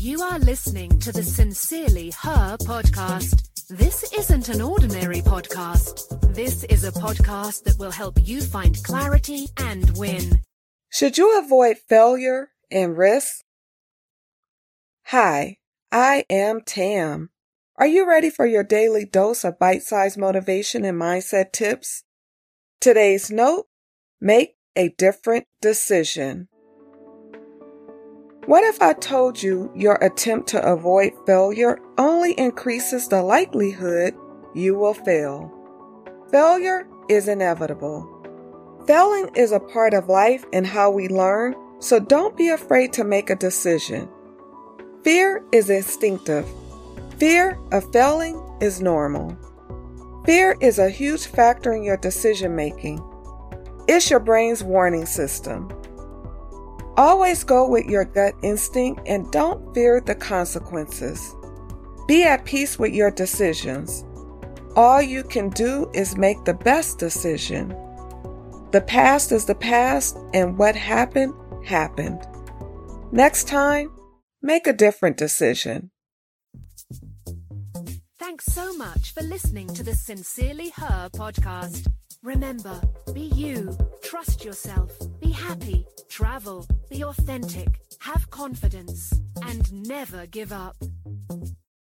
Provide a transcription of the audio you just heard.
You are listening to the Sincerely Her podcast. This isn't an ordinary podcast. This is a podcast that will help you find clarity and win. Should you avoid failure and risk? Hi, I am Tam. Are you ready for your daily dose of bite sized motivation and mindset tips? Today's note make a different decision. What if I told you your attempt to avoid failure only increases the likelihood you will fail? Failure is inevitable. Failing is a part of life and how we learn, so don't be afraid to make a decision. Fear is instinctive. Fear of failing is normal. Fear is a huge factor in your decision making. It's your brain's warning system. Always go with your gut instinct and don't fear the consequences. Be at peace with your decisions. All you can do is make the best decision. The past is the past, and what happened, happened. Next time, make a different decision. Thanks so much for listening to the Sincerely Her podcast. Remember, be you, trust yourself, be happy, travel, be authentic, have confidence, and never give up.